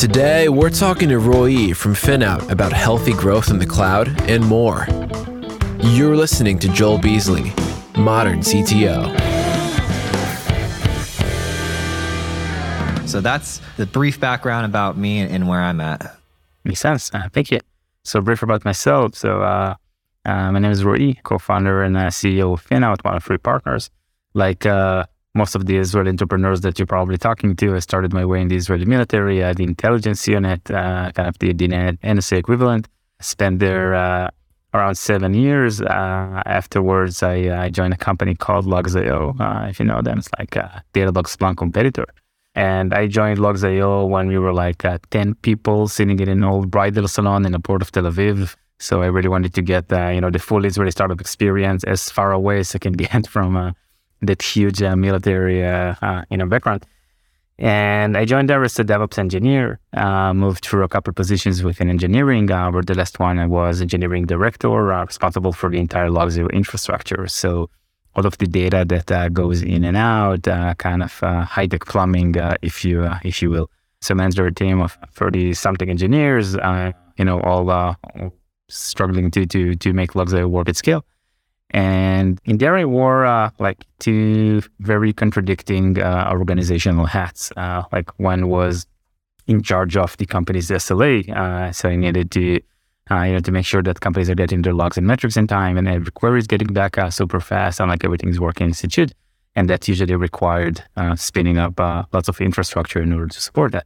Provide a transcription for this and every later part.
Today, we're talking to Roy from FinOut about healthy growth in the cloud and more. You're listening to Joel Beasley, Modern CTO. So that's the brief background about me and where I'm at. Makes sense. Uh, thank you. So brief about myself. So uh, uh, my name is Roy, co-founder and uh, CEO of FinOut, one of three partners. Like uh, most of the Israeli entrepreneurs that you're probably talking to, I started my way in the Israeli military, uh, the intelligence unit, uh, kind of the, the NSA equivalent. Spent there uh, around seven years. Uh, afterwards, I, I, joined a company called Logz.io. Uh, if you know them, it's like a Datadog Splunk competitor. And I joined Logz.io when we were like uh, 10 people sitting in an old bridal salon in the port of Tel Aviv. So I really wanted to get, you know, the full Israeli startup experience as far away as I can get from that huge uh, military uh, uh, you know background. And I joined there as a DevOps engineer, uh, moved through a couple positions within engineering, uh, where the last one I was engineering director, uh, responsible for the entire Logz.io infrastructure. So all of the data that goes in and out, kind of high-tech plumbing, if you if you will. So managed a team of 30 something engineers, you know, all struggling to to to make Logz.io work at scale. And in there, I wore uh, like two very contradicting uh, organizational hats. Uh, like one was in charge of the company's SLA, uh, so I needed to, uh, you know, to make sure that companies are getting their logs and metrics in time, and every query is getting back uh, super fast, and like everything's working as it should. And that usually required spinning up lots of infrastructure in order to support that.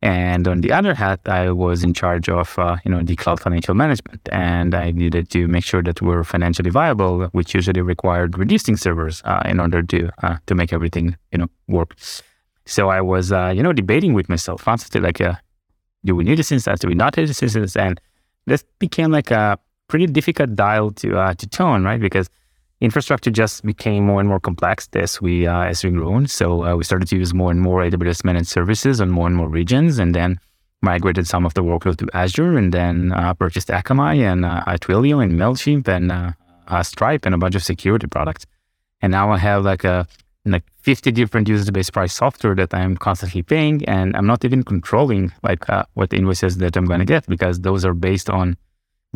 And on the other hand, I was in charge of, uh, you know, the cloud financial management, and I needed to make sure that we are financially viable, which usually required reducing servers uh, in order to uh, to make everything, you know, work. So I was, uh, you know, debating with myself constantly, like, uh, do we need this instance? Do we not need this instance? And this became like a pretty difficult dial to uh, to tone, right? Because infrastructure just became more and more complex as we uh, as we grew. So uh, we started to use more and more AWS managed services on more and more regions, and then migrated some of the workload to Azure, and then uh, purchased Akamai and uh, Twilio and Mailchimp and uh, uh, Stripe and a bunch of security products. And now I have like a like 50 different user-based price software that I'm constantly paying, and I'm not even controlling like uh, what invoices that I'm going to get because those are based on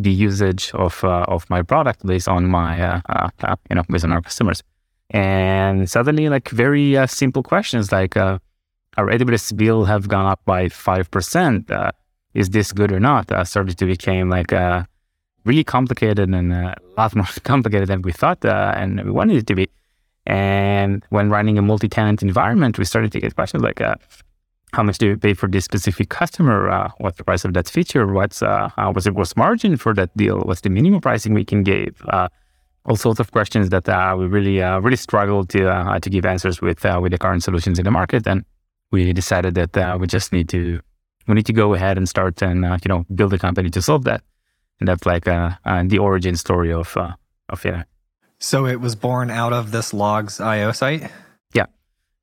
the usage of uh, of my product based on my uh, uh, you know based on our customers. And suddenly, like very uh, simple questions like, uh, our AWS bill have gone up by five percent. Uh, is this good or not? started to become like really complicated and a lot more complicated than we thought and we wanted it to be. And when running a multi-tenant environment, we started to get questions like, how much do you pay for this specific customer? Uh, what's the price of that feature? What's uh, uh, what's the gross margin for that deal? What's the minimum pricing we can give? Uh, all sorts of questions that uh, we really uh, really struggle to to give answers with with the current solutions in the market, and we decided that we just need to we need to go ahead and start and you know build a company to solve that, and that's like the origin story of of yeah. So it was born out of this Logz.io site.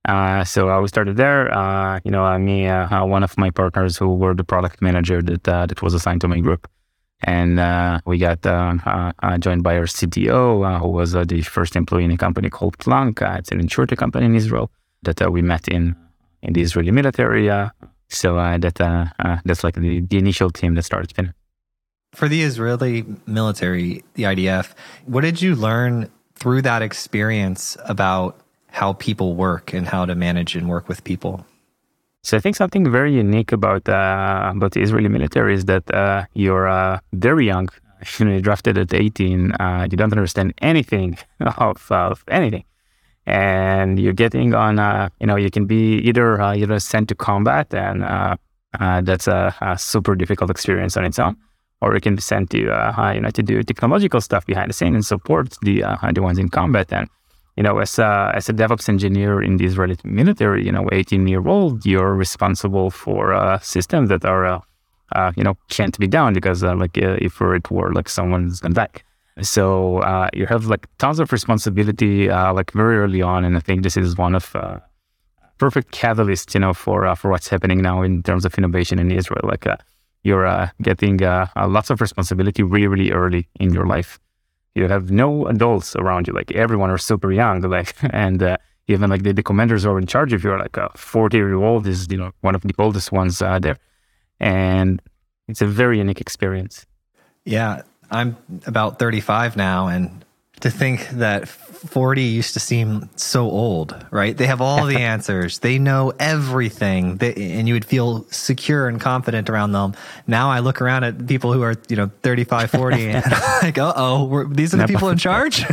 Uh, so I started there. Uh, you know, uh, me, uh, one of my partners who were the product manager that uh, that was assigned to my group, and uh, we got joined by our CTO, who was the first employee in a company called Splunk. it's an insurance company in Israel that we met in in the Israeli military. so that that's like the, the initial team that started spinning. For the Israeli military, the IDF, what did you learn through that experience about how people work and how to manage and work with people. So I think something very unique about uh, about the Israeli military is that uh, you're uh, very young. You know, you're drafted at 18. Uh, you don't understand anything of, of anything, and you're getting on. Uh, you know, you can be either uh, either sent to combat, and that's a, a, super difficult experience on its own, or you can be sent to you know to do technological stuff behind the scene and support the the ones in combat. And you know, as a, as a DevOps engineer in the Israeli military, you know, 18 year old, you're responsible for uh, systems that are, uh, uh, you know, can't be down because uh, like uh, if it were like someone's gonna die. So uh, you have like tons of responsibility like very early on, and I think this is one of perfect catalyst, you know, for for what's happening now in terms of innovation in Israel. Like you're getting lots of responsibility really, really early in your life you have no adults around you. Like everyone are super young. Like and uh, even like the, the commanders are in charge. If you're like a 40 year old, is you know one of the oldest ones uh, there. and it's a very unique experience. Yeah, I'm about 35 now, and to think that 40 used to seem so old, right? They have all the answers. They know everything. They, and you would feel secure and confident around them. Now I look around at people who are, you know, 35, 40 and I'm like, uh-oh, these are the people in charge?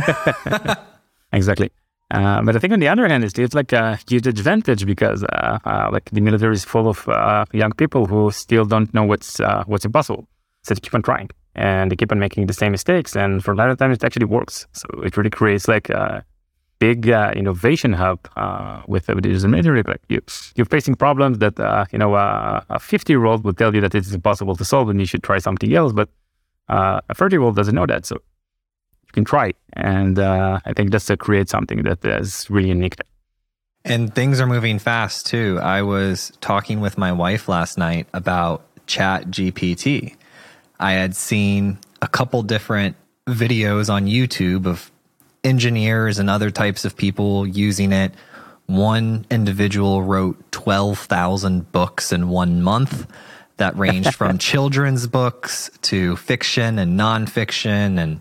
exactly. Uh, but I think on the other hand, it's, it's like a huge advantage because uh, uh, like the military is full of uh, young people who still don't know what's uh, what's impossible. So they keep on trying and they keep on making the same mistakes. And for a lot of times, it actually works. So it really creates like a big uh, innovation hub uh, with, the user military. Like you, you're facing problems that uh, you know uh, a 50 year old would tell you that it's impossible to solve and you should try something else. But uh, a 30 year old doesn't know that, so you can try. And uh, I think that's to create something that is really unique. And things are moving fast too. I was talking with my wife last night about ChatGPT I had seen a couple different videos on YouTube of engineers and other types of people using it. One individual wrote 12,000 books in one month that ranged from children's books to fiction and nonfiction and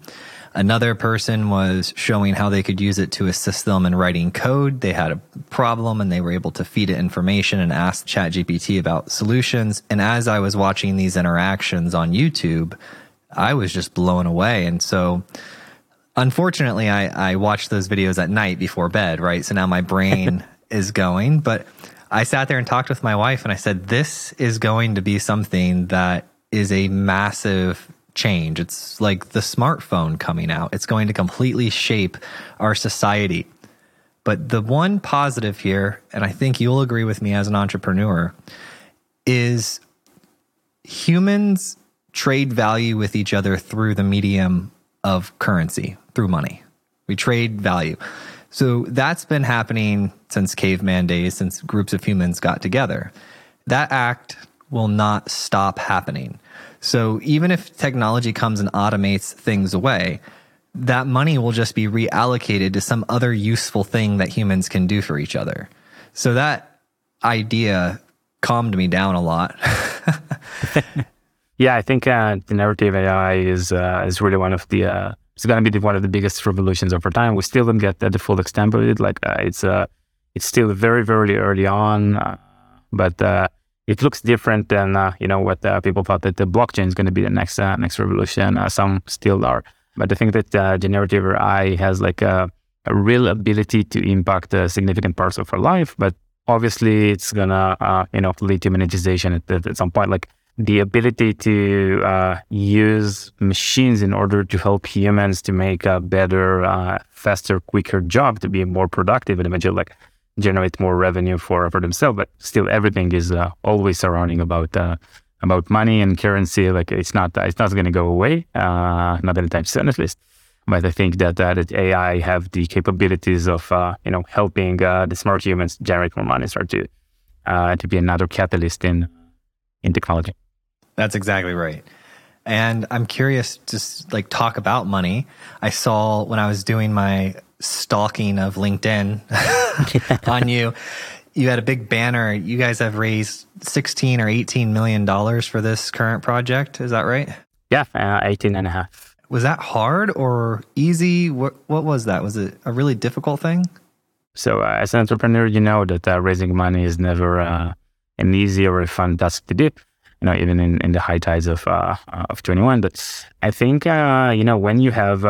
Another person was showing how they could use it to assist them in writing code. They had a problem and they were able to feed it information and ask ChatGPT about solutions. And as I was watching these interactions on YouTube, I was just blown away. And so, unfortunately, I, I watched those videos at night before bed, right? So now my brain is going. But I sat there and talked with my wife and I said, this is going to be something that is a massive change. It's like the smartphone coming out. It's going to completely shape our society. But the one positive here, and I think you'll agree with me as an entrepreneur, is humans trade value with each other through the medium of currency, through money. We trade value. So that's been happening since caveman days, since groups of humans got together. That act will not stop happening. So even if technology comes and automates things away, that money will just be reallocated to some other useful thing that humans can do for each other. So that idea calmed me down a lot. yeah, I think uh, generative AI is uh, is really one of the uh, it's going to be one of the biggest revolutions over time. We still don't get the full extent of it. Like uh, it's uh, it's still very very early on, uh, but it looks different than uh, you know what uh, people thought that the blockchain is going to be the next uh, next revolution. Uh, some still are, but I think that uh, generative AI has like a, a real ability to impact significant parts of our life. But obviously, it's gonna uh, you know lead to monetization at, at, some point. Like the ability to use machines in order to help humans to make a better, faster, quicker job to be more productive and eventually like generate more revenue for for themselves. But still, everything is uh, always surrounding about uh, about money and currency. Like it's not it's not going to go away, uh, not anytime soon at least. But I think that uh, that AI have the capabilities of uh, you know helping uh, the smart humans generate more money, start to to be another catalyst in in technology. That's exactly right. And I'm curious to like talk about money. I saw when I was doing my stalking of LinkedIn on you. You had a big banner. You guys have raised 16 or 18 million dollars for this current project. Is that right? Yeah, uh, 18 and a half. Was that hard or easy? What, what was that? Was it a really difficult thing? So, uh, as an entrepreneur, you know that uh, raising money is never uh, an easy or a fun task to do. You know, even in, in the high tides of uh, of 21. But I think uh, you know when you have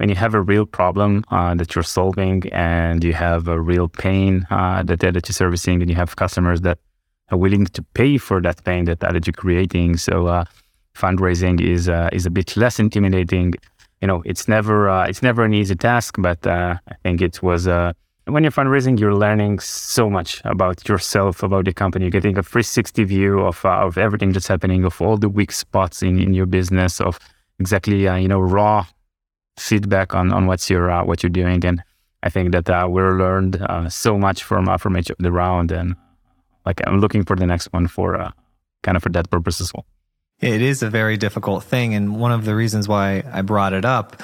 when you have a real problem uh, that you're solving and you have a real pain uh, that, that you're servicing and you have customers that are willing to pay for that pain that, that you're creating. So uh, fundraising is uh, is a bit less intimidating. You know, it's never uh, it's never an easy task, but uh, I think it was when you're fundraising, you're learning so much about yourself, about the company. You're getting a 360 view of of everything that's happening, of all the weak spots in, in your business, of exactly you know raw feedback on on what's your uh, what you're doing, and I think that uh, we learned uh, so much from uh, from each of the round, and like I'm looking for the next one for uh, kind of for that purpose as well. It is a very difficult thing, and one of the reasons why I brought it up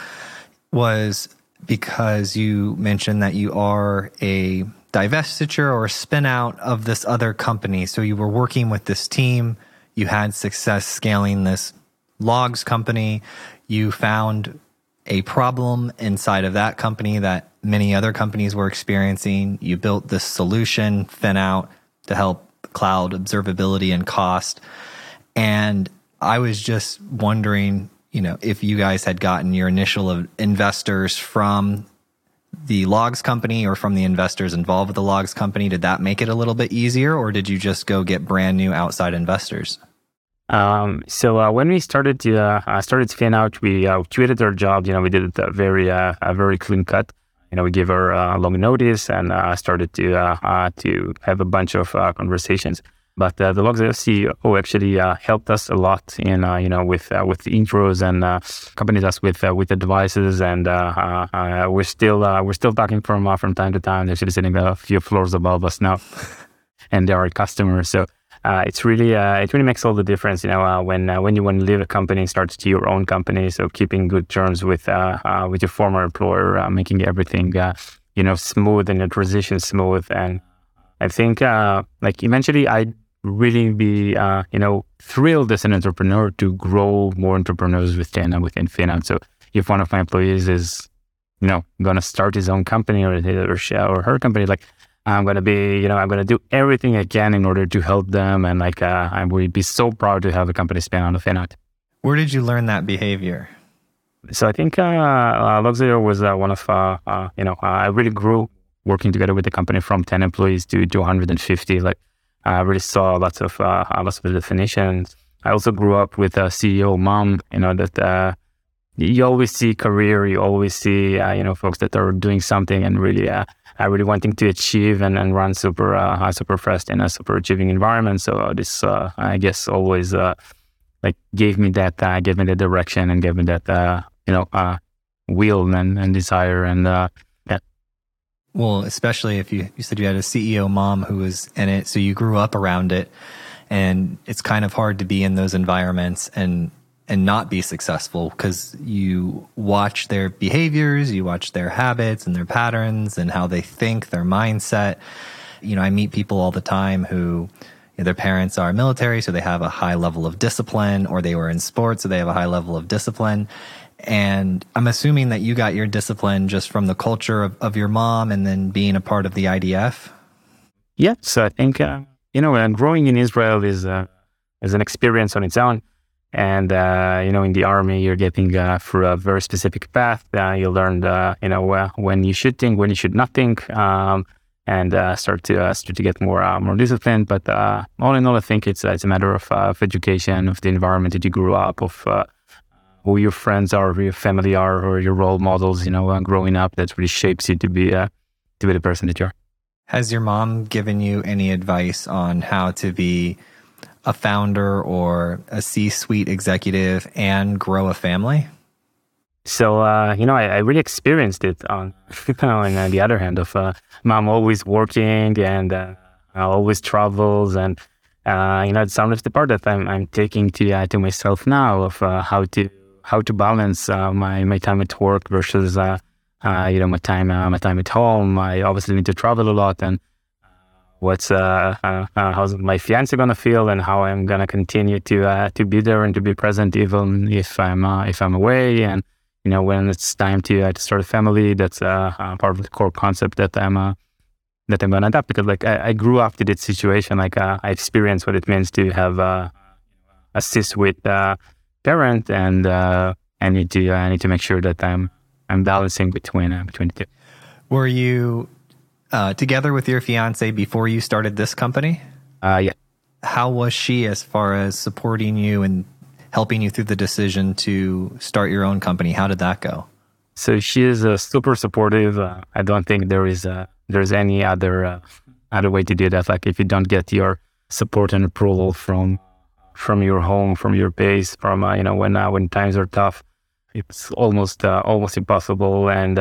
was because you mentioned that you are a divestiture or spin out of this other company. So you were working with this team you had success scaling this logs company. You found a problem inside of that company that many other companies were experiencing. You built this solution, FinOut, to help cloud observability and cost. And I was just wondering, you know, if you guys had gotten your initial of investors from the logs company or from the investors involved with the logs company, did that make it a little bit easier or did you just go get brand new outside investors? Um, so uh, when we started to uh, started to FinOut, we uh, created our job. You know, we did it a very uh, a very clean cut. You know, we gave our uh, long notice and uh, started to uh, to have a bunch of conversations. But the Logz.io CEO actually helped us a lot in you know with with the intros and accompanied us with with the devices. And we're still we're still talking from from time to time. They're sitting a few floors above us now, and they are customers. So uh, it's really uh, it really makes all the difference, you know, uh, when uh, when you want to leave a company, and start to your own company. So keeping good terms with uh, uh, with your former employer, making everything you know smooth and the transition smooth. And I think like eventually I'd really be you know thrilled as an entrepreneur to grow more entrepreneurs within within FinOut. So if one of my employees is you know to start his own company or or, she, or her company, like I'm going to be, you know, I'm going to do everything I can in order to help them. And like, uh, I would be so proud to have a company spin on the FinOut. Where did you learn that behavior? So I think uh, uh, Logz.io was uh, one of, uh, uh, you know, uh, I really grew working together with the company from 10 employees to 250. Like, I really saw lots of, lots of the definitions. I also grew up with a CEO mom, you know, that you always see career, you always see, you know, folks that are doing something and really, uh, really wanting to achieve and, and run super uh, super fast in a super achieving environment. So this, uh, I guess, always uh, like gave me that, uh, gave me the direction and gave me that, uh, you know, uh, will and, and desire and uh, yeah. Well, especially if you, you said you had a CEO mom who was in it, so you grew up around it, and it's kind of hard to be in those environments and and not be successful because you watch their behaviors, you watch their habits and their patterns and how they think, their mindset. You know, I meet people all the time who you know, their parents are military, so they have a high level of discipline, or they were in sports, so they have a high level of discipline. And I'm assuming that you got your discipline just from the culture of, of your mom and then being a part of the IDF. Yeah, so I think, uh, you know, growing in Israel is, uh, is an experience on its own and uh, you know in the army you're getting uh, through a very specific path. Uh, you learn you know uh, when you should think when you should not think um, and uh, start to uh, start to get more more disciplined. But all in all I think it's it's a matter of, of education of the environment that you grew up of who your friends are who your family are or your role models you know growing up that really shapes you to be to be the person that you are. Has your mom given you any advice on how to be a founder or a C suite executive and grow a family? So, uh, you know, I, I, really experienced it on, on the other hand of uh, mom always working and uh, always travels. And, uh, you know, some of the part that I'm, I'm taking to, uh, to myself now of uh, how to, how to balance my, my time at work versus, you know, my time, my time at home. I obviously need to travel a lot and, what's uh, uh, uh, how's my fiance gonna feel and how I'm gonna continue to uh, to be there and to be present even if I'm uh, if I'm away and you know when it's time to, uh, to start a family that's part of the core concept that I'm that I'm gonna adapt because like I, I grew up to this situation like I experienced what it means to have a assist with parent and I need to I need to make sure that I'm I'm balancing between between the two. Were you uh, together with your fiance before you started this company? Uh, yeah. How was she as far as supporting you and helping you through the decision to start your own company? How did that go? So she is uh, super supportive. Uh, I don't think there is uh, there's any other uh, other way to do that. Like if you don't get your support and approval from from your home, from your base, from uh, you know when uh, when times are tough, it's almost almost impossible. And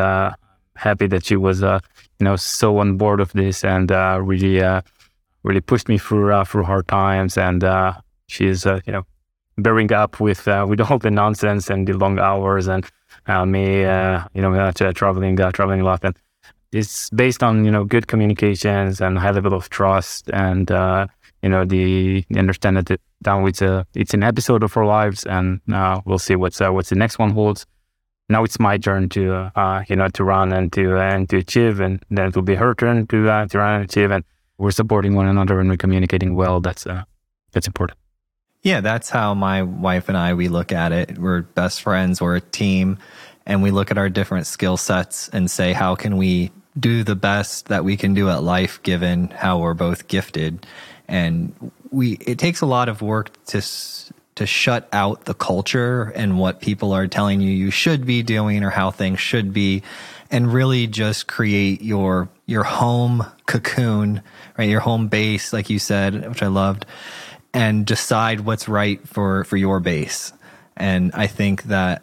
happy that she was, uh, you know, so on board of this and uh, really, uh, really pushed me through uh, through hard times. And uh, she's, uh, you know, bearing up with with all the nonsense and the long hours and uh me, uh you know, traveling uh traveling a lot. And it's based on you know good communications and high level of trust and uh you know, the, the understand that it's a it's an episode of our lives, and uh, we'll see what's uh, what's the next one holds. Now it's my turn to uh, you know to run and to and to achieve, and then it will be her turn to uh, to run and achieve, and we're supporting one another and we're communicating well. That's uh, that's important. Yeah, that's how my wife and I we look at it. We're best friends, we're a team, and we look at our different skill sets and say how can we do the best that we can do at life given how we're both gifted and we it takes a lot of work to to shut out the culture and what people are telling you you should be doing or how things should be and really just create your your home cocoon right your home base like you said which i loved and decide what's right for for your base and i think that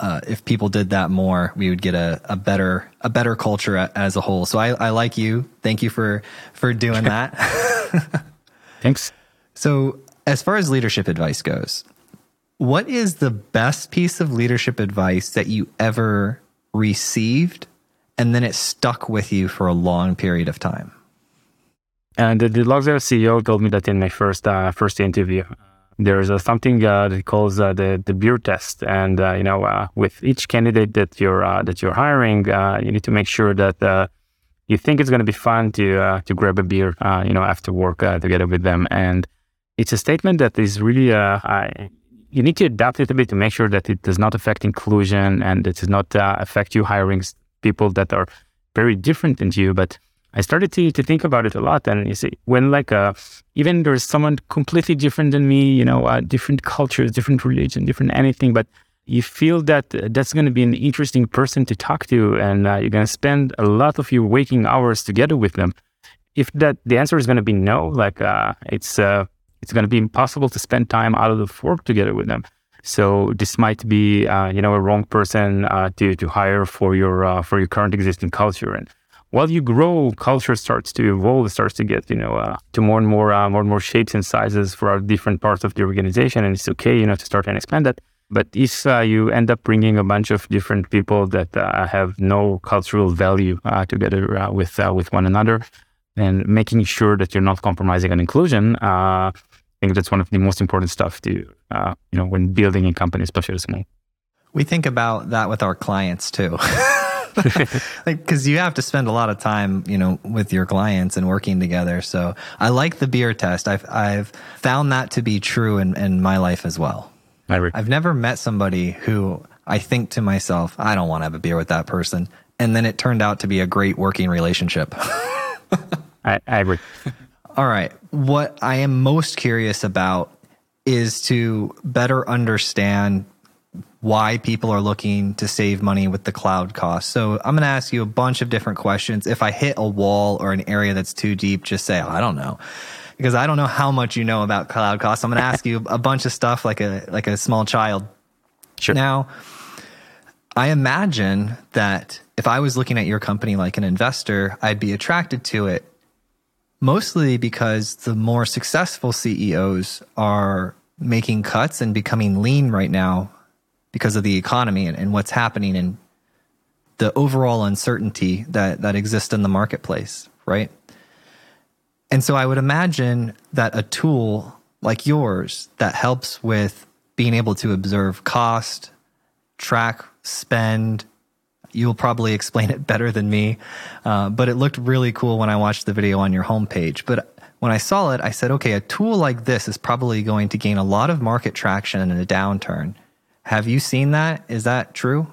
uh, if people did that more, we would get a, a better a better culture as a whole. So I, I like you. Thank you for for doing that. Thanks. So as far as leadership advice goes, what is the best piece of leadership advice that you ever received, and then it stuck with you for a long period of time? And the, Logz.io CEO told me that in my first uh, first interview there's uh, something uh, that calls uh, the the beer test, and uh, you know, uh, with each candidate that you're uh, that you're hiring, you need to make sure that you think it's going to be fun to to grab a beer, you know, after work together with them. And it's a statement that is really I, you need to adapt it a bit to make sure that it does not affect inclusion and it does not affect you hiring people that are very different than you, but I started to, to think about it a lot. And you see, when like uh, even there's someone completely different than me, you know, uh, different cultures, different religion, different anything, but you feel that uh, that's going to be an interesting person to talk to, and uh, you're going to spend a lot of your waking hours together with them. If that the answer is going to be no, like uh, it's uh, it's going to be impossible to spend time out of the work together with them. So this might be, you know, a wrong person to to hire for your for your current existing culture and while you grow, culture starts to evolve, starts to get, you know, uh, to more and more, uh, more and more shapes and sizes for our different parts of the organization. And it's okay, you know, to start and expand that. But if uh, you end up bringing a bunch of different people that uh, have no cultural value uh, together uh, with with one another, and making sure that you're not compromising on inclusion, think that's one of the most important stuff to, uh, you know, when building a company, especially small. We think about that with our clients too. like because you have to spend a lot of time you know with your clients and working together. So i like the beer test. I've i've found that to be true in, in my life as well. I've never met somebody who i think to myself i don't want to have a beer with that person. And then it turned out to be a great working relationship. I, I agree all right what i am most curious about is to better understand why people are looking to save money with the cloud cost. So I'm going to ask you a bunch of different questions. If I hit a wall or an area that's too deep, just say, oh, I don't know. Because I don't know how much you know about cloud costs. I'm going to ask you a bunch of stuff like a like a small child. Sure. Now, I imagine that if I was looking at your company like an investor, I'd be attracted to it mostly because the more successful CEOs are making cuts and becoming lean right now because of the economy and, and what's happening and the overall uncertainty that, that exists in the marketplace, right? And so I would imagine that a tool like yours that helps with being able to observe cost, track spend, you'll probably explain it better than me. Uh, but it looked really cool when I watched the video on your homepage. But when I saw it, I said, okay, a tool like this is probably going to gain a lot of market traction in a downturn. Have you seen that? Is that true?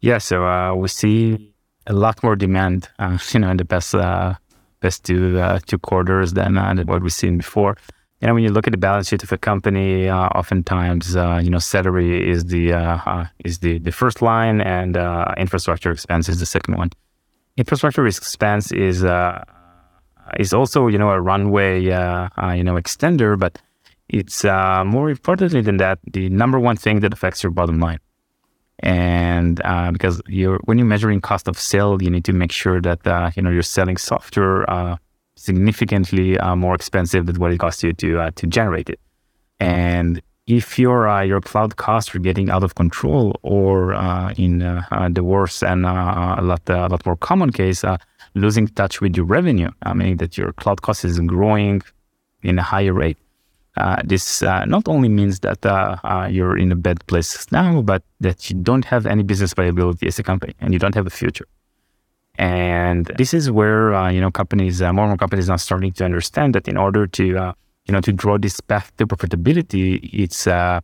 Yeah, so uh, we see a lot more demand, uh, you know, in the past uh, past two uh, two quarters uh, than what we've seen before. Know, when you look at the balance sheet of a company, uh, oftentimes, you know, salary is the is the, the first line, and infrastructure expense is the second one. Infrastructure expense is is also, you know, a runway, you know, extender, but it's uh, more importantly than that, the number one thing that affects your bottom line. And uh, because you're when you're measuring cost of sale, you need to make sure that uh, you know you're selling software uh, significantly uh, more expensive than what it costs you to uh, to generate it. And if your your cloud costs are getting out of control, or in the worst and a lot a lot more common case, losing touch with your revenue, meaning that your cloud cost is growing in a higher rate. Uh, this uh, not only means that uh, uh, you're in a bad place now, but that you don't have any business viability as a company and you don't have a future. And this is where uh, you know companies, uh, more and more companies are starting to understand that in order to uh, you know to draw this path to profitability, it's uh,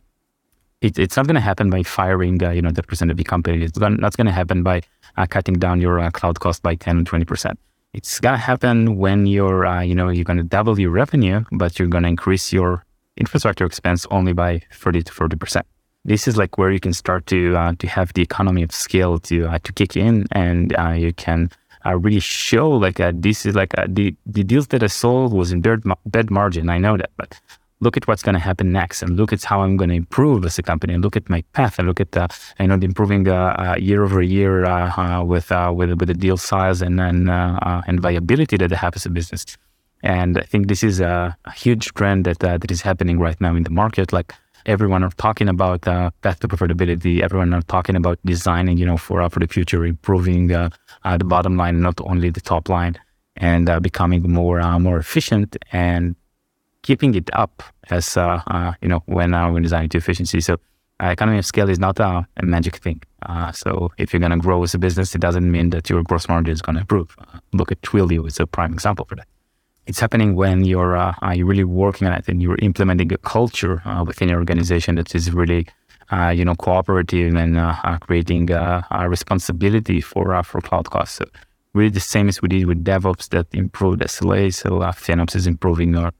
it, it's not going to happen by firing you know the percent of the company. It's not going to happen by cutting down your cloud cost by 10 or 20 percent it's gonna happen when you're, uh, you know, you're gonna double your revenue, but you're gonna increase your infrastructure expense only by 30 to 40 percent. This is like where you can start to uh, to have the economy of scale to uh, to kick in, and uh, you can uh, really show like uh, this is like the the deals that I sold was in bad, bad margin. I know that, but look at what's going to happen next and look at how I'm going to improve as a company and look at my path and look at the, you know, the improving uh, uh, year over year uh, uh with, uh, with, with the deal size and, and, uh, and viability that I have as a business. And I think this is a, a huge trend that, that is happening right now in the market. Like everyone are talking about path to profitability. Everyone are talking about designing, you know, for, for the future, improving the bottom line, not only the top line and becoming more, more efficient and keeping it up as uh, uh, you know when uh, we're designing to efficiency. So uh, economy of scale is not a, a magic thing. Uh, so if you're going to grow as a business, it doesn't mean that your gross margin is going to improve. Uh, look at Twilio; it's a prime example for that. It's happening when you're uh, you're really working on it and you're implementing a culture uh, within your organization that is really uh, you know cooperative and creating a responsibility for for cloud costs. So really the same as we did with DevOps that improved SLA. So uh, FinOps is improving our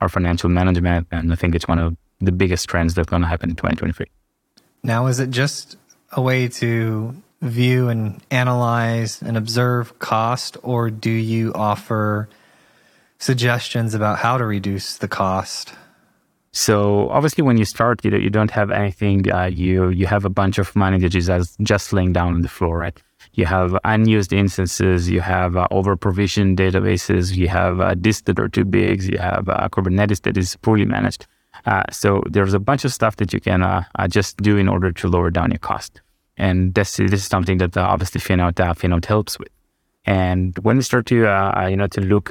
our financial management. And I think it's one of the biggest trends that's going to happen in 2023. Now, is it just a way to view and analyze and observe cost, or do you offer suggestions about how to reduce the cost? So obviously, when you start, you, you don't have anything. Uh, you you have a bunch of money that is just laying down on the floor, right? you have unused instances, you have uh, over provisioned databases, you have uh, disks that are too big, you have uh, Kubernetes that is poorly managed. Uh, so there's a bunch of stuff that you can uh, uh, just do in order to lower down your cost. And this, this is something that obviously Finout, Finout helps with. And when we start to, you know, to look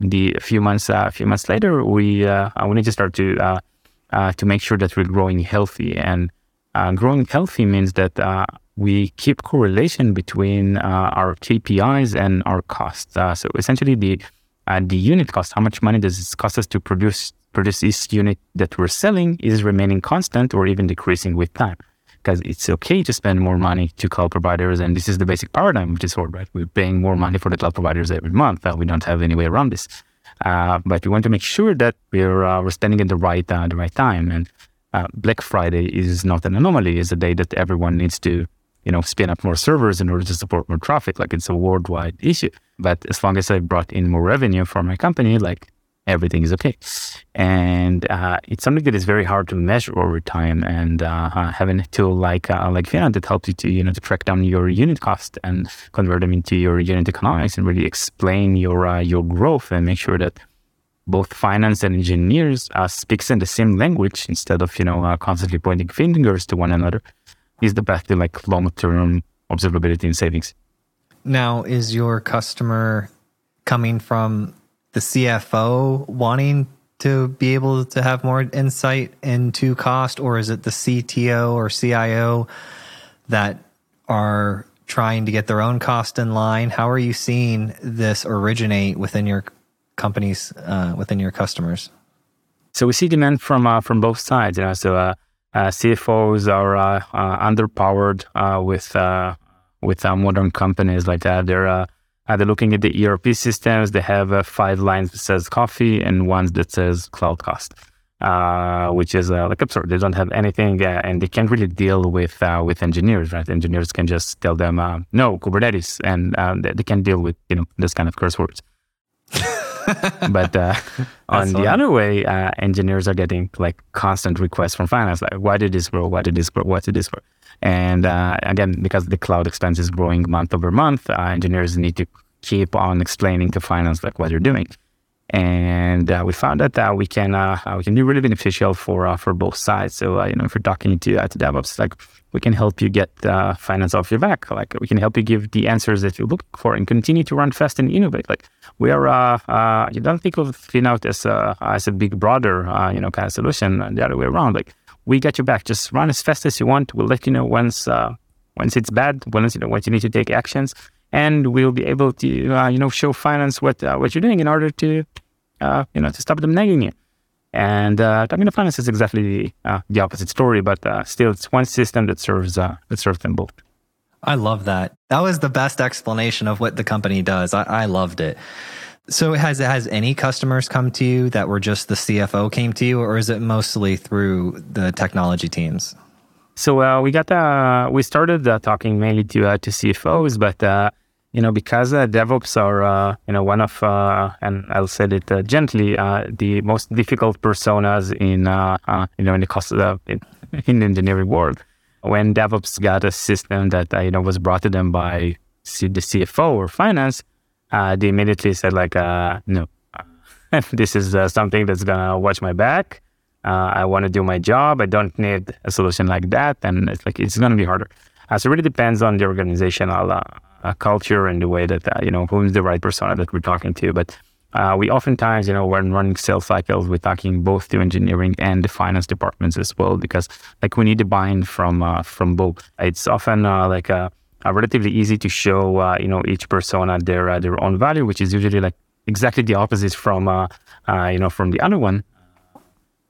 the a few months, uh, a few months later, we uh, uh, we need to start to to make sure that we're growing healthy. And growing healthy means that we keep correlation between uh, our KPIs and our costs. Uh, so essentially, the uh, the unit cost, how much money does it cost us to produce produce this unit that we're selling, is remaining constant or even decreasing with time. Because it's okay to spend more money to cloud providers, and this is the basic paradigm of Discord, right? We're paying more money for the cloud providers every month. Uh, we don't have any way around this. Uh, but we want to make sure that we're uh, we're spending in the right the right time. And Black Friday is not an anomaly; it's a day that everyone needs to you know, spin up more servers in order to support more traffic. Like it's a worldwide issue. But as long as I brought in more revenue for my company, like everything is okay. And uh, it's something that is very hard to measure over time. And uh, uh having a tool like uh, like Finout that helps you to you know to track down your unit cost and convert them into your unit economics and really explain your uh, your growth and make sure that both finance and engineers uh, speaks in the same language instead of you know uh, constantly pointing fingers to one another is the path to like long term observability and savings. Now, is your customer coming from the CFO wanting to be able to have more insight into cost, or is it the CTO or CIO that are trying to get their own cost in line? How are you seeing this originate within your companies, uh, within your customers? So we see demand from uh, from both sides. You know, so uh, uh, CFOs are uh, uh, underpowered with with modern companies like that. They're they're looking at the ERP systems. They have five lines that says coffee and one that says cloud cost. Uh, which is uh, like absurd. They don't have anything, uh, and they can't really deal with with engineers. Right? Engineers can just tell them no Kubernetes, and they, they can deal with you know this kind of curse words. But uh, on the other way, uh, engineers are getting like constant requests from finance, like why did this grow? Why did this grow? What did this grow? And uh, again, because the cloud expense is growing month over month, uh, engineers need to keep on explaining to finance like what they're doing. and uh, we found that uh, we can uh, we can be really beneficial for uh, for both sides. So uh, you know, if you're talking to to DevOps, like we can help you get finance off your back. Like we can help you give the answers that you're looking for and continue to run fast and innovate. Like we are, you don't think of FinOut as a as a big brother, you know, kind of solution. The other way around, like we got your back. Just run as fast as you want. We'll let you know once once it's bad, once you know once you need to take actions and we'll be able to uh, you know show finance what uh, what you're doing in order to uh, you know to stop them nagging you. And uh, talking to finance is exactly the, uh, the opposite story, but uh, still it's one system that serves that serves them both. I love that. That was the best explanation of what the company does. I, I loved it. So has has any customers come to you that were just the CFO came to you, or is it mostly through the technology teams? So uh, we got uh, we started uh, talking mainly to uh, to CFOs, but uh, you know because uh, DevOps are you know one of and I'll say it gently the most difficult personas in you know in the cost of, in, in, the engineering world. When DevOps got a system that you know was brought to them by the CFO or finance, they immediately said like no, this is something that's gonna watch my back uh, I want to do my job. I don't need a solution like that, and it's like it's to be harder. Uh, so it really depends on the organizational uh, uh, culture and the way that uh, you know who's the right persona that we're talking to. But uh, we oftentimes, you know, when running sales cycles, we're talking both to engineering and the finance departments as well, because like we need to buy-in from from both. It's often uh, like a, a, relatively easy to show, you know, each persona their their own value, which is usually like exactly the opposite from you know from the other one.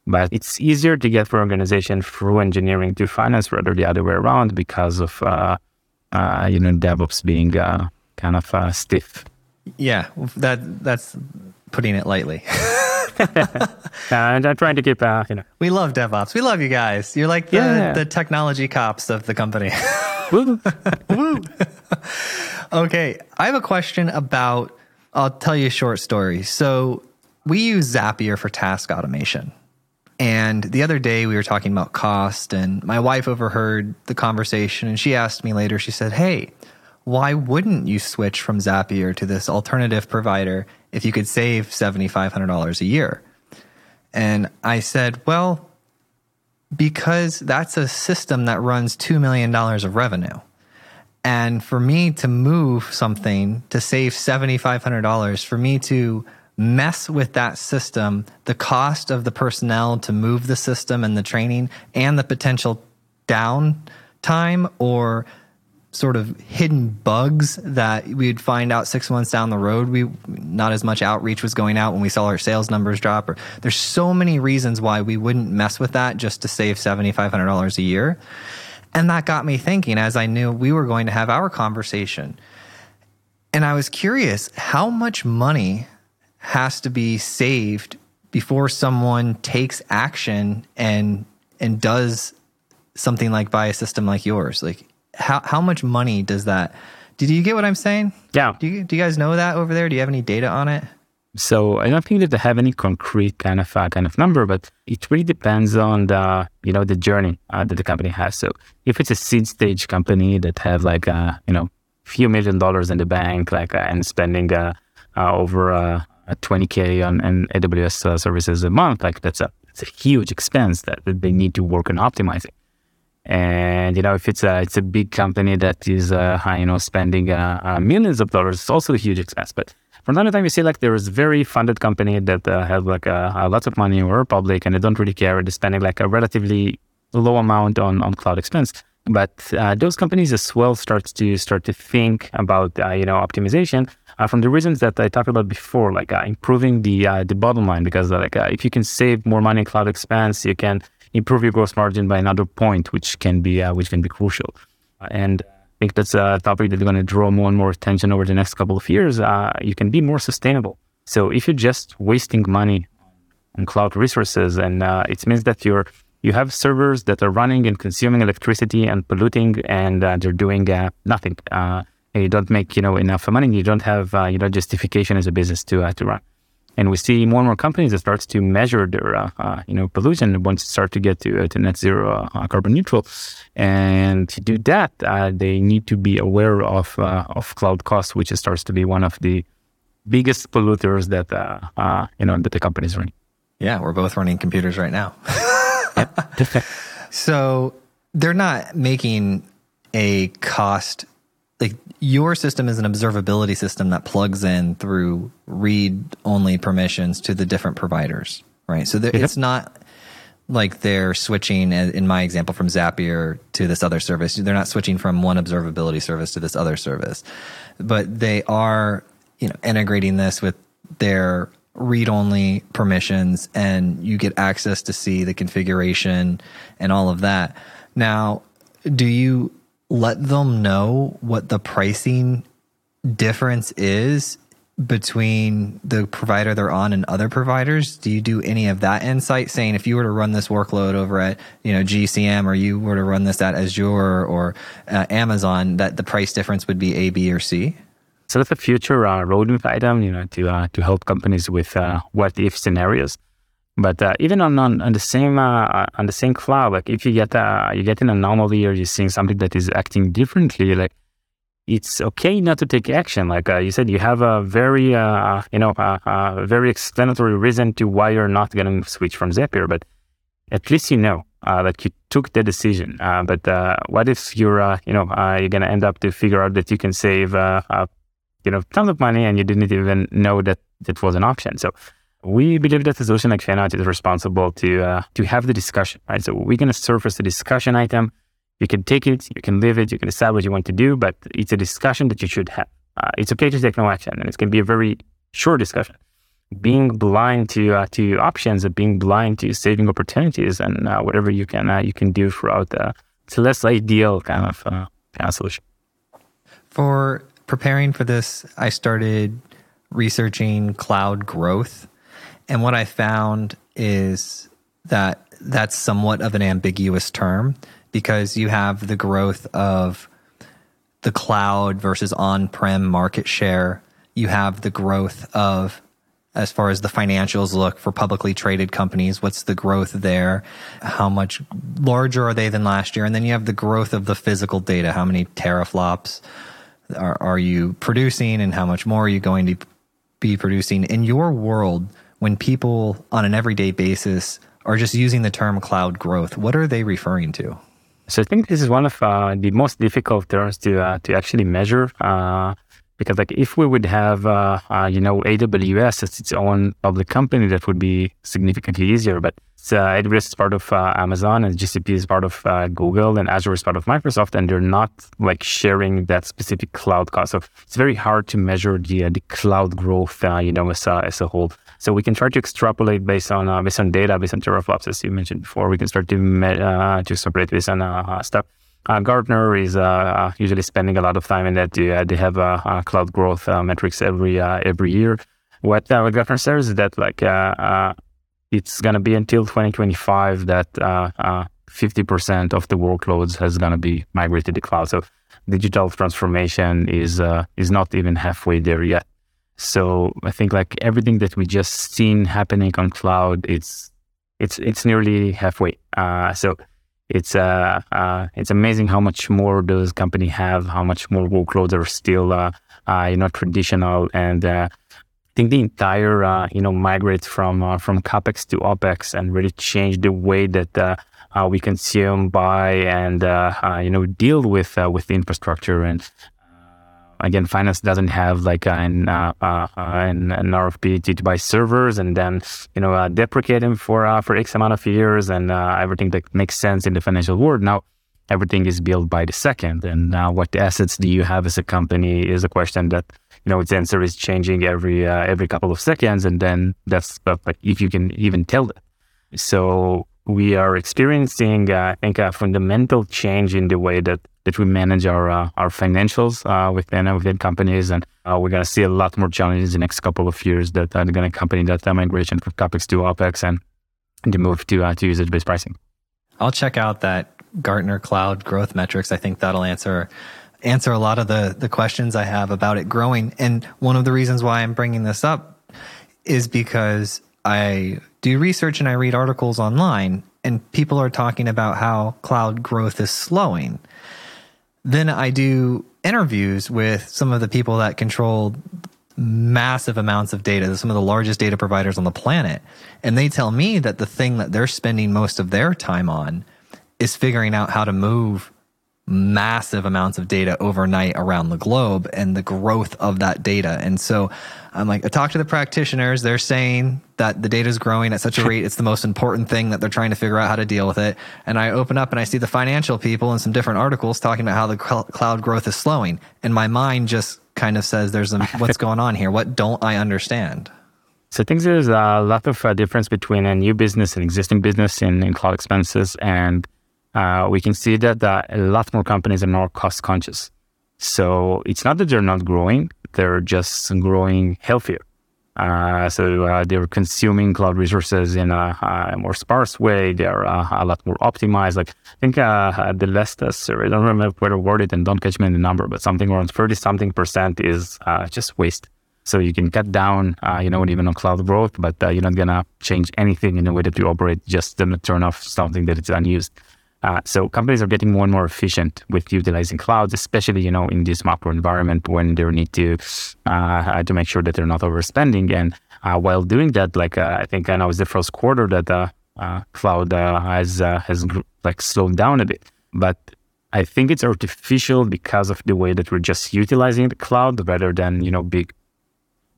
But it's easier to get for organization through engineering to finance rather the other way around because of uh, uh, you know DevOps being uh, kind of uh, stiff. Yeah, that that's putting it lightly. and I'm trying to keep uh, you know. We love DevOps. We love you guys. You're like the, yeah. the technology cops of the company. Woo. Woo. okay, I have a question about. I'll tell you a short story. So we use Zapier for task automation. And the other day we were talking about cost, and my wife overheard the conversation and she asked me later, she said, Hey, why wouldn't you switch from Zapier to this alternative provider if you could save $7,500 a year? And I said, Well, because that's a system that runs $2 million of revenue. And for me to move something to save $7,500, for me to mess with that system, the cost of the personnel to move the system and the training and the potential downtime or sort of hidden bugs that we'd find out six months down the road. We not as much outreach was going out when we saw our sales numbers drop. Or there's so many reasons why we wouldn't mess with that just to save seventy five hundred dollars a year. And that got me thinking as I knew we were going to have our conversation. And I was curious how much money has to be saved before someone takes action and and does something like buy a system like yours like how how much money does that did you get what i'm saying yeah do you, do you guys know that over there do you have any data on it so I don't think that they have any concrete kind of uh, kind of number, but it really depends on the you know the journey uh, that the company has. So if it's a seed stage company that have like a uh, you know few million dollars in the bank, like uh, and spending uh, uh, over 20k on, on AWS uh, services a month, like that's a it's a huge expense that, that they need to work on optimizing. And you know, if it's a it's a big company that is uh, you know spending uh, uh, millions of dollars, it's also a huge expense. But from time to time, you see like there is very funded company that uh, have like a, a lot of money or public, and they don't really care. They're spending like a relatively low amount on on cloud expense. But uh, those companies as well start to start to think about uh, you know optimization uh, from the reasons that I talked about before, like uh, improving the the bottom line. Because like if you can save more money in cloud expense, you can improve your gross margin by another point, which can be which can be crucial. and I think that's a topic that's going to draw more and more attention over the next couple of years. you can be more sustainable. So if you're just wasting money on cloud resources, and it means that you're you have servers that are running and consuming electricity and polluting, and uh, they're doing uh, nothing. Uh, you don't make you know enough money. You don't have uh, you know justification as a business to uh, to run. And we see more and more companies that starts to measure their uh, you know pollution once you start to get to, to net zero carbon neutral. And to do that, they need to be aware of of cloud costs, which starts to be one of the biggest polluters that uh, uh, you know that the company is running. Yeah, we're both running computers right now. so they're not making a cost your system is an observability system that plugs in through read only permissions to the different providers, right? So there, it's not like they're switching, in my example, from Zapier to this other service. They're not switching from one observability service to this other service, but they are, you know, integrating this with their read only permissions and you get access to see the configuration and all of that. Now, do you let them know what the pricing difference is between the provider they're on and other providers? Do you do any of that insight saying if you were to run this workload over at, you know, GCP or you were to run this at Azure or uh, Amazon that the price difference would be A, B or C? So that's a future uh, roadmap item, you know, to uh, to help companies with uh, what if scenarios. But uh, even on, on, on the same uh, on the same cloud, like if you get uh, you get an anomaly or you're seeing something that is acting differently, like it's okay not to take action. Like uh, you said, you have a very uh, you know uh, very explanatory reason to why you're not going to switch from Zapier, but at least you know that you took the decision. but what if you're you know you're going to end up to figure out that you can save you know tons of money and you didn't even know that that was an option. So we believe that the solution like Finout is responsible to uh, to have the discussion, right? So we're going to surface a discussion item. You can take it, you can leave it, you can decide what you want to do, but it's a discussion that you should have. Uh, it's okay to take no action, and it's going to be a very short discussion. Being blind to uh, to options and being blind to saving opportunities and uh, whatever you can uh, you can do throughout the it's a less ideal kind of uh, kind of solution. For preparing for this, I started researching cloud growth and what I found is that that's somewhat of an ambiguous term because you have the growth of the cloud versus on prem market share. You have the growth of, as far as the financials look for publicly traded companies, what's the growth there? How much larger are they than last year? And then you have the growth of the physical data. How many teraflops are, are you producing and how much more are you going to be producing? In your world, when people on an everyday basis are just using the term cloud growth, what are they referring to? So I think this is one of uh, the most difficult terms to uh, to actually measure. Uh, because like if we would have uh, uh, you know AWS as its own public company, that would be significantly easier. But uh, AWS is part of Amazon, and GCP is part of Google, and Azure is part of Microsoft, and they're not like sharing that specific cloud cost. So it's very hard to measure the the cloud growth, you know, as as a whole. So we can try to extrapolate based on uh, based on data, based on teraflops, as you mentioned before. We can start to me- uh, to extrapolate based on uh, stuff. Uh, Gartner is uh, usually spending a lot of time in that. They, uh, they have cloud growth metrics every every year. What, what Gartner says is that like it's gonna be until 2025 that 50% of the workloads has gonna be migrated to the cloud. So digital transformation is is not even halfway there yet. So I think like everything that we just seen happening on cloud, it's it's it's nearly halfway. Uh, so it's uh, uh, it's amazing how much more those companies have, how much more workloads are still uh, uh you know traditional, and uh, I think the entire uh, you know migrate from from capex to opex and really change the way that we consume, buy, and you know deal with with the infrastructure and again, finance doesn't have like an uh, uh, an, an, RFP to, to, buy servers and then you know uh, deprecate them for uh, for X amount of years and uh, everything that makes sense in the financial world. Now everything is built by the second, and now what assets do you have as a company is a question that you know its answer is changing every uh, every couple of seconds, and then that's like if you can even tell that. So we are experiencing, I think, a fundamental change in the way that that we manage our uh, our financials uh, within uh, within companies, and uh, we're going to see a lot more challenges in the next couple of years that are going to accompany that migration from capex to opex and the move to uh, to usage based pricing. I'll check out that Gartner Cloud growth metrics. I think that'll answer answer a lot of the the questions I have about it growing. And one of the reasons why I'm bringing this up is because I do research and I read articles online, and people are talking about how cloud growth is slowing then I do interviews with some of the people that control massive amounts of data, some of the largest data providers on the planet. And they tell me that the thing that they're spending most of their time on is figuring out how to move massive amounts of data overnight around the globe and the growth of that data. And so I'm like, I talk to the practitioners. They're saying that the data is growing at such a rate. It's the most important thing that they're trying to figure out how to deal with it. And I open up and I see the financial people and some different articles talking about how the cloud growth is slowing. And my mind just kind of says, there's a, what's going on here? What don't I understand? So I think there's a lot of uh, difference between a new business and existing business in, in cloud expenses. And uh, we can see that uh, a lot more companies are more cost conscious. So it's not that they're not growing, they're just growing healthier. Uh, so uh, they're consuming cloud resources in a, a more sparse way. They're uh, a lot more optimized. Like I think uh, the last survey, I don't remember where I worded and don't catch me in the number, but something around 30 something percent is just waste. So you can cut down, you know, even on cloud growth, but you're not going to change anything in the way that you operate, just to turn off something that is unused. Uh, so companies are getting more and more efficient with utilizing clouds, especially you know in this macro environment when they need to uh, to make sure that they're not overspending. And uh, while doing that, like uh, I think I know it's the first quarter that uh, cloud has has like slowed down a bit, but I think it's artificial because of the way that we're just utilizing the cloud rather than you know big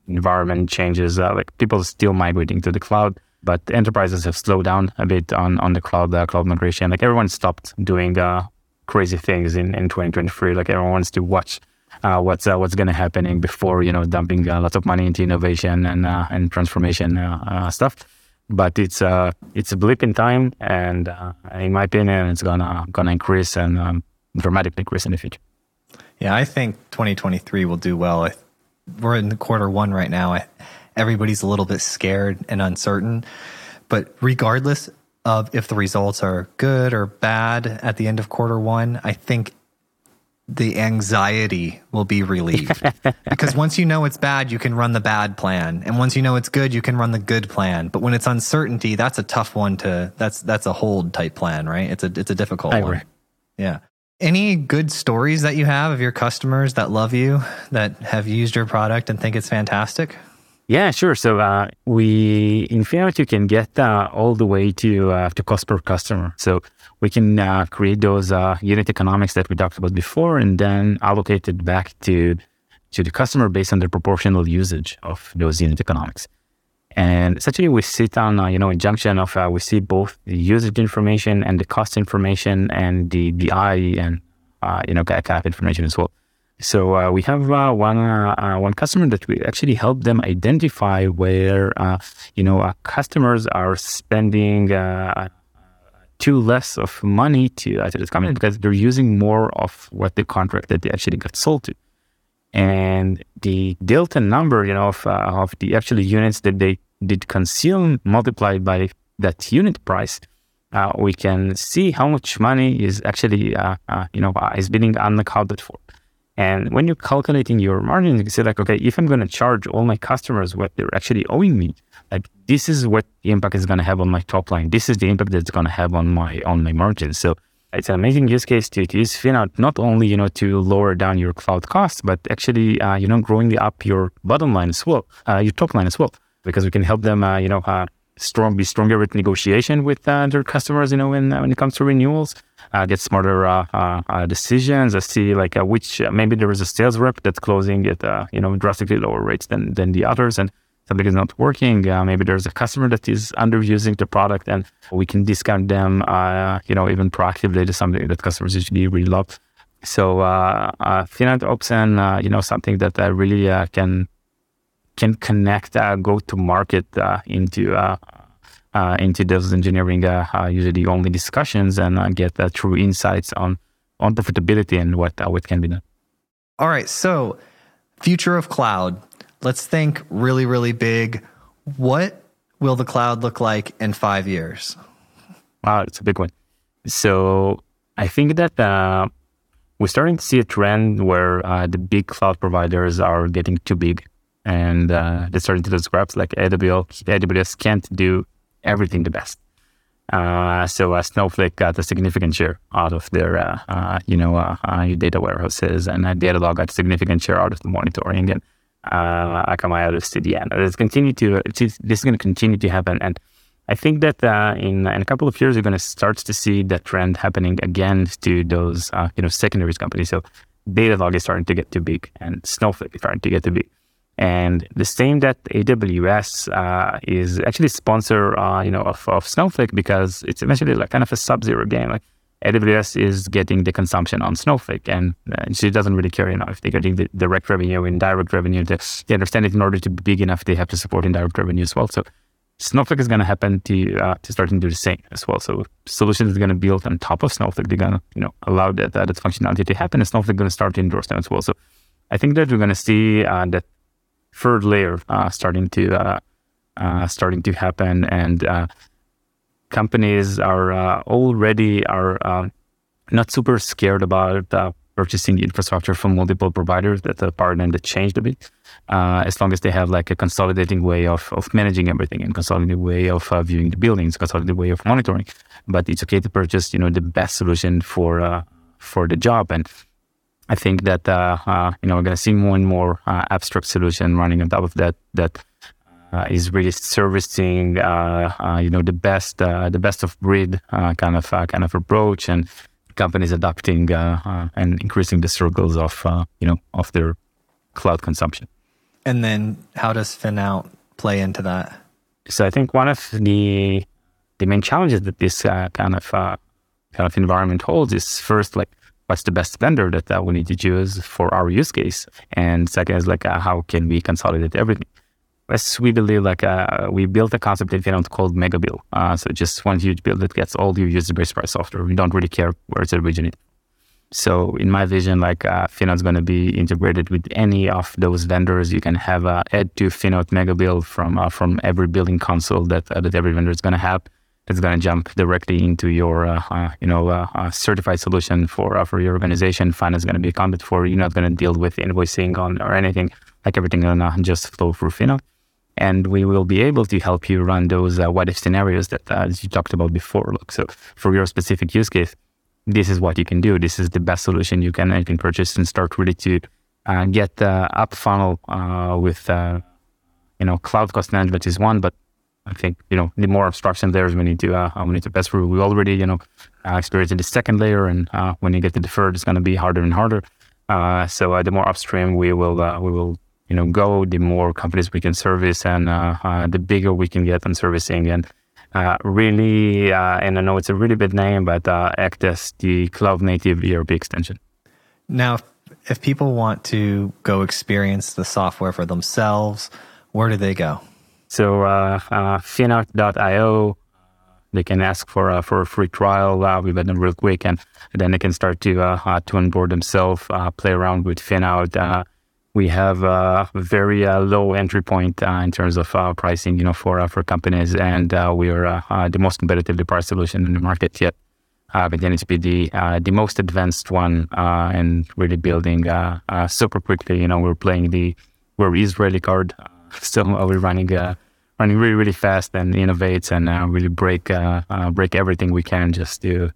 environment changes. like people still migrating to the cloud but enterprises have slowed down a bit on, on the cloud uh, cloud migration. Like everyone stopped doing uh, crazy things in, in 2023. Like everyone wants to watch uh, what's uh, what's going to happening before you know dumping uh, lots of money into innovation and uh, and transformation stuff. But it's uh it's a blip in time, and in my opinion, it's gonna gonna increase and um, dramatically increase in the future. Yeah, I think 2023 will do well. We're in quarter one right now. I, everybody's a little bit scared and uncertain. But regardless of if the results are good or bad at the end of quarter one, I think the anxiety will be relieved. because once you know it's bad, you can run the bad plan. And once you know it's good, you can run the good plan. But when it's uncertainty, that's a tough one to that's that's a hold type plan, right? It's a it's a difficult I one. Agree. Yeah. Any good stories that you have of your customers that love you, that have used your product and think it's fantastic? Yeah, sure. So uh, we in Finout you can get uh, all the way to uh, to cost per customer. So we can uh, create those uh, unit economics that we talked about before, and then allocate it back to to the customer based on the proportional usage of those unit economics. And essentially, we sit on uh, you know a junction of we see both the usage information and the cost information and the the I and you know CAP information as well. So uh, we have uh, one uh, uh, one customer that we actually help them identify where uh, you know customers are spending too less of money to uh, to this company because they're using more of what the contract that they actually got sold to, and the delta number you know of of the actual units that they did consume multiplied by that unit price. we can see how much money is actually, you know, is being unaccounted for. And when you're calculating your margin, you can say like, okay, if I'm going to charge all my customers what they're actually owing me, like this is what the impact is going to have on my top line. This is the impact that's going to have on my on my margins. So it's an amazing use case to, to use Finout not only you know to lower down your cloud costs, but actually uh, you know growing up your bottom line as well, uh, your top line as well, because we can help them uh, you know uh, strong, be stronger with negotiation with uh, their customers. You know, when uh, when it comes to renewals, get smarter uh, uh, uh, decisions. I see like which maybe there is a sales rep that's closing at you know drastically lower rates than than the others, and something is not working. maybe there's a customer that is underusing the product, and we can discount them. you know, even proactively to something that customers usually really love. So, uh, uh, Finout Opsen, you know, something that I really can can connect uh, go to market uh, into uh, uh, into those engineering usually only discussions and get true insights on on profitability and what what can be done. All right, so future of cloud. Let's think really really big. What will the cloud look like in five years? Wow, it's a big one. So I think that uh, we're starting to see a trend where uh, the big cloud providers are getting too big and uh, they're starting to lose scraps like AWS. AWS can't do everything the best. Uh, so uh, Snowflake got a significant share out of their, uh, uh you know, uh, uh, data warehouses, and Datadog got a significant share out of the monitoring. And uh, Akamai out of CDN. It's continue to it's, this is going to continue to happen, and I think that in, in a couple of years, you're going to start to see that trend happening again to those you know secondaries companies. So Datadog is starting to get too big, and Snowflake is starting to get too big. And the same that AWS uh, is actually sponsor, uh, you know, of, of Snowflake because it's eventually like kind of a sub-zero game. Like AWS is getting the consumption on Snowflake, and uh, she doesn't really care, you know, if they're getting the direct revenue, indirect revenue. They, they understand it in order to be big enough, they have to support indirect revenue as well. So Snowflake is going to happen to uh, to start to do the same as well. So solutions are going to build on top of Snowflake. They're going to you know allow that that functionality to happen, and Snowflake going to start to endorse them as well. So I think that we're going to see uh, that third layer uh, starting to uh, uh, starting to happen, and uh, companies are already are not super scared about purchasing infrastructure from multiple providers. That's a paradigm that changed a bit. Uh, as long as they have like a consolidating way of, of managing everything and consolidating way of uh, viewing the buildings, consolidating way of monitoring. But it's okay to purchase, you know, the best solution for uh, for the job. And I think that uh, uh, you know we're going to see more and more uh, abstract solution running on top of that that is really servicing you know the best the best of breed kind of kind of approach and companies adopting uh, uh, and increasing the circles of uh, you know of their cloud consumption. And then, how does FinOut play into that? So I think one of the the main challenges that this uh, kind of uh, kind of environment holds is first like what's the best vendor that uh, we need to choose for our use case, and second is like how can we consolidate everything as we believe, like uh, we built a concept in FinOut called Megabill. Uh, so just one huge bill that gets all your user-based price software. We don't really care where it's originated. So in my vision, like uh, FinOut's going to be integrated with any of those vendors. You can have a add to FinOut Megabill from uh, from every billing console that uh, that every vendor is going to have. That's going to jump directly into your uh, uh, you know uh, certified solution for for your organization. Finance is going to be accounted for. You're not going to deal with invoicing on or anything. Like everything to just flow through FinOut and we will be able to help you run those uh, what if scenarios that uh, you talked about before. Look, so for your specific use case, this is what you can do. This is the best solution you can you can purchase and start really to uh, get uh, up funnel uh, with uh, you know cloud cost management is one, but I think you know the more abstraction is we need to uh, we need to through. We already you know uh, experienced the second layer, and when you get to the third, it's going to be harder and harder. so the more upstream we will we will you know go, the more companies we can service, and uh, uh, the bigger we can get on servicing. And uh, really, and I know it's a really big name, but act as the cloud native ERP extension. Now, if people want to go experience the software for themselves, where do they go? So, uh, uh, finout.io, they can ask for uh, for a free trial. Uh, we let them real quick, and then they can start to uh, to onboard themselves, play around with FinOut we have a very uh, low entry point uh, in terms of uh, pricing, you know, for for companies, and we are the most competitively priced solution in the market yet. Uh, then it's be the the most advanced one and really building super quickly. You know, we're playing the we're Israeli card, so uh, we're running uh, running really really fast and innovates and uh, really break uh, uh, break everything we can just to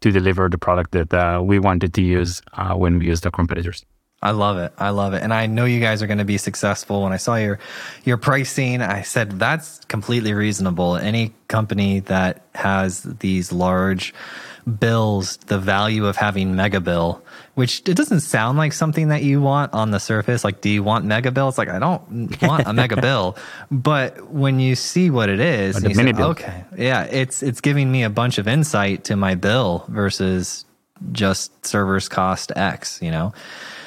to deliver the product that we wanted to use when we use the competitors. I love it. I love it. And I know you guys are going to be successful. When I saw your your pricing, I said that's completely reasonable. Any company that has these large bills, the value of having mega bill, which it doesn't sound like something that you want on the surface. Like, do you want mega bill? It's like I don't want a mega bill. But when you see what it is, say, okay, yeah, it's it's giving me a bunch of insight to my bill versus just servers cost X, you know?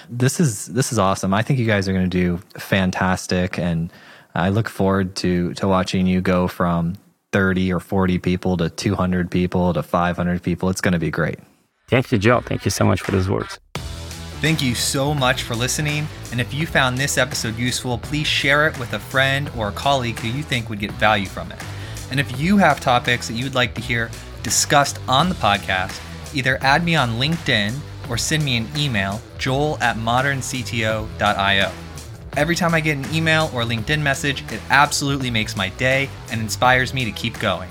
this is this is awesome. I think you guys are going to do fantastic, and I look forward to to watching you go from 30 or 40 people to 200 people to 500 people. It's going to be great. Thank you, Joe. Thank you so much for those words. Thank you so much for listening. And if you found this episode useful, please share it with a friend or a colleague who you think would get value from it. And if you have topics that you'd like to hear discussed on the podcast, either add me on LinkedIn or send me an email, joel at moderncto.io. Every time I get an email or LinkedIn message, it absolutely makes my day and inspires me to keep going.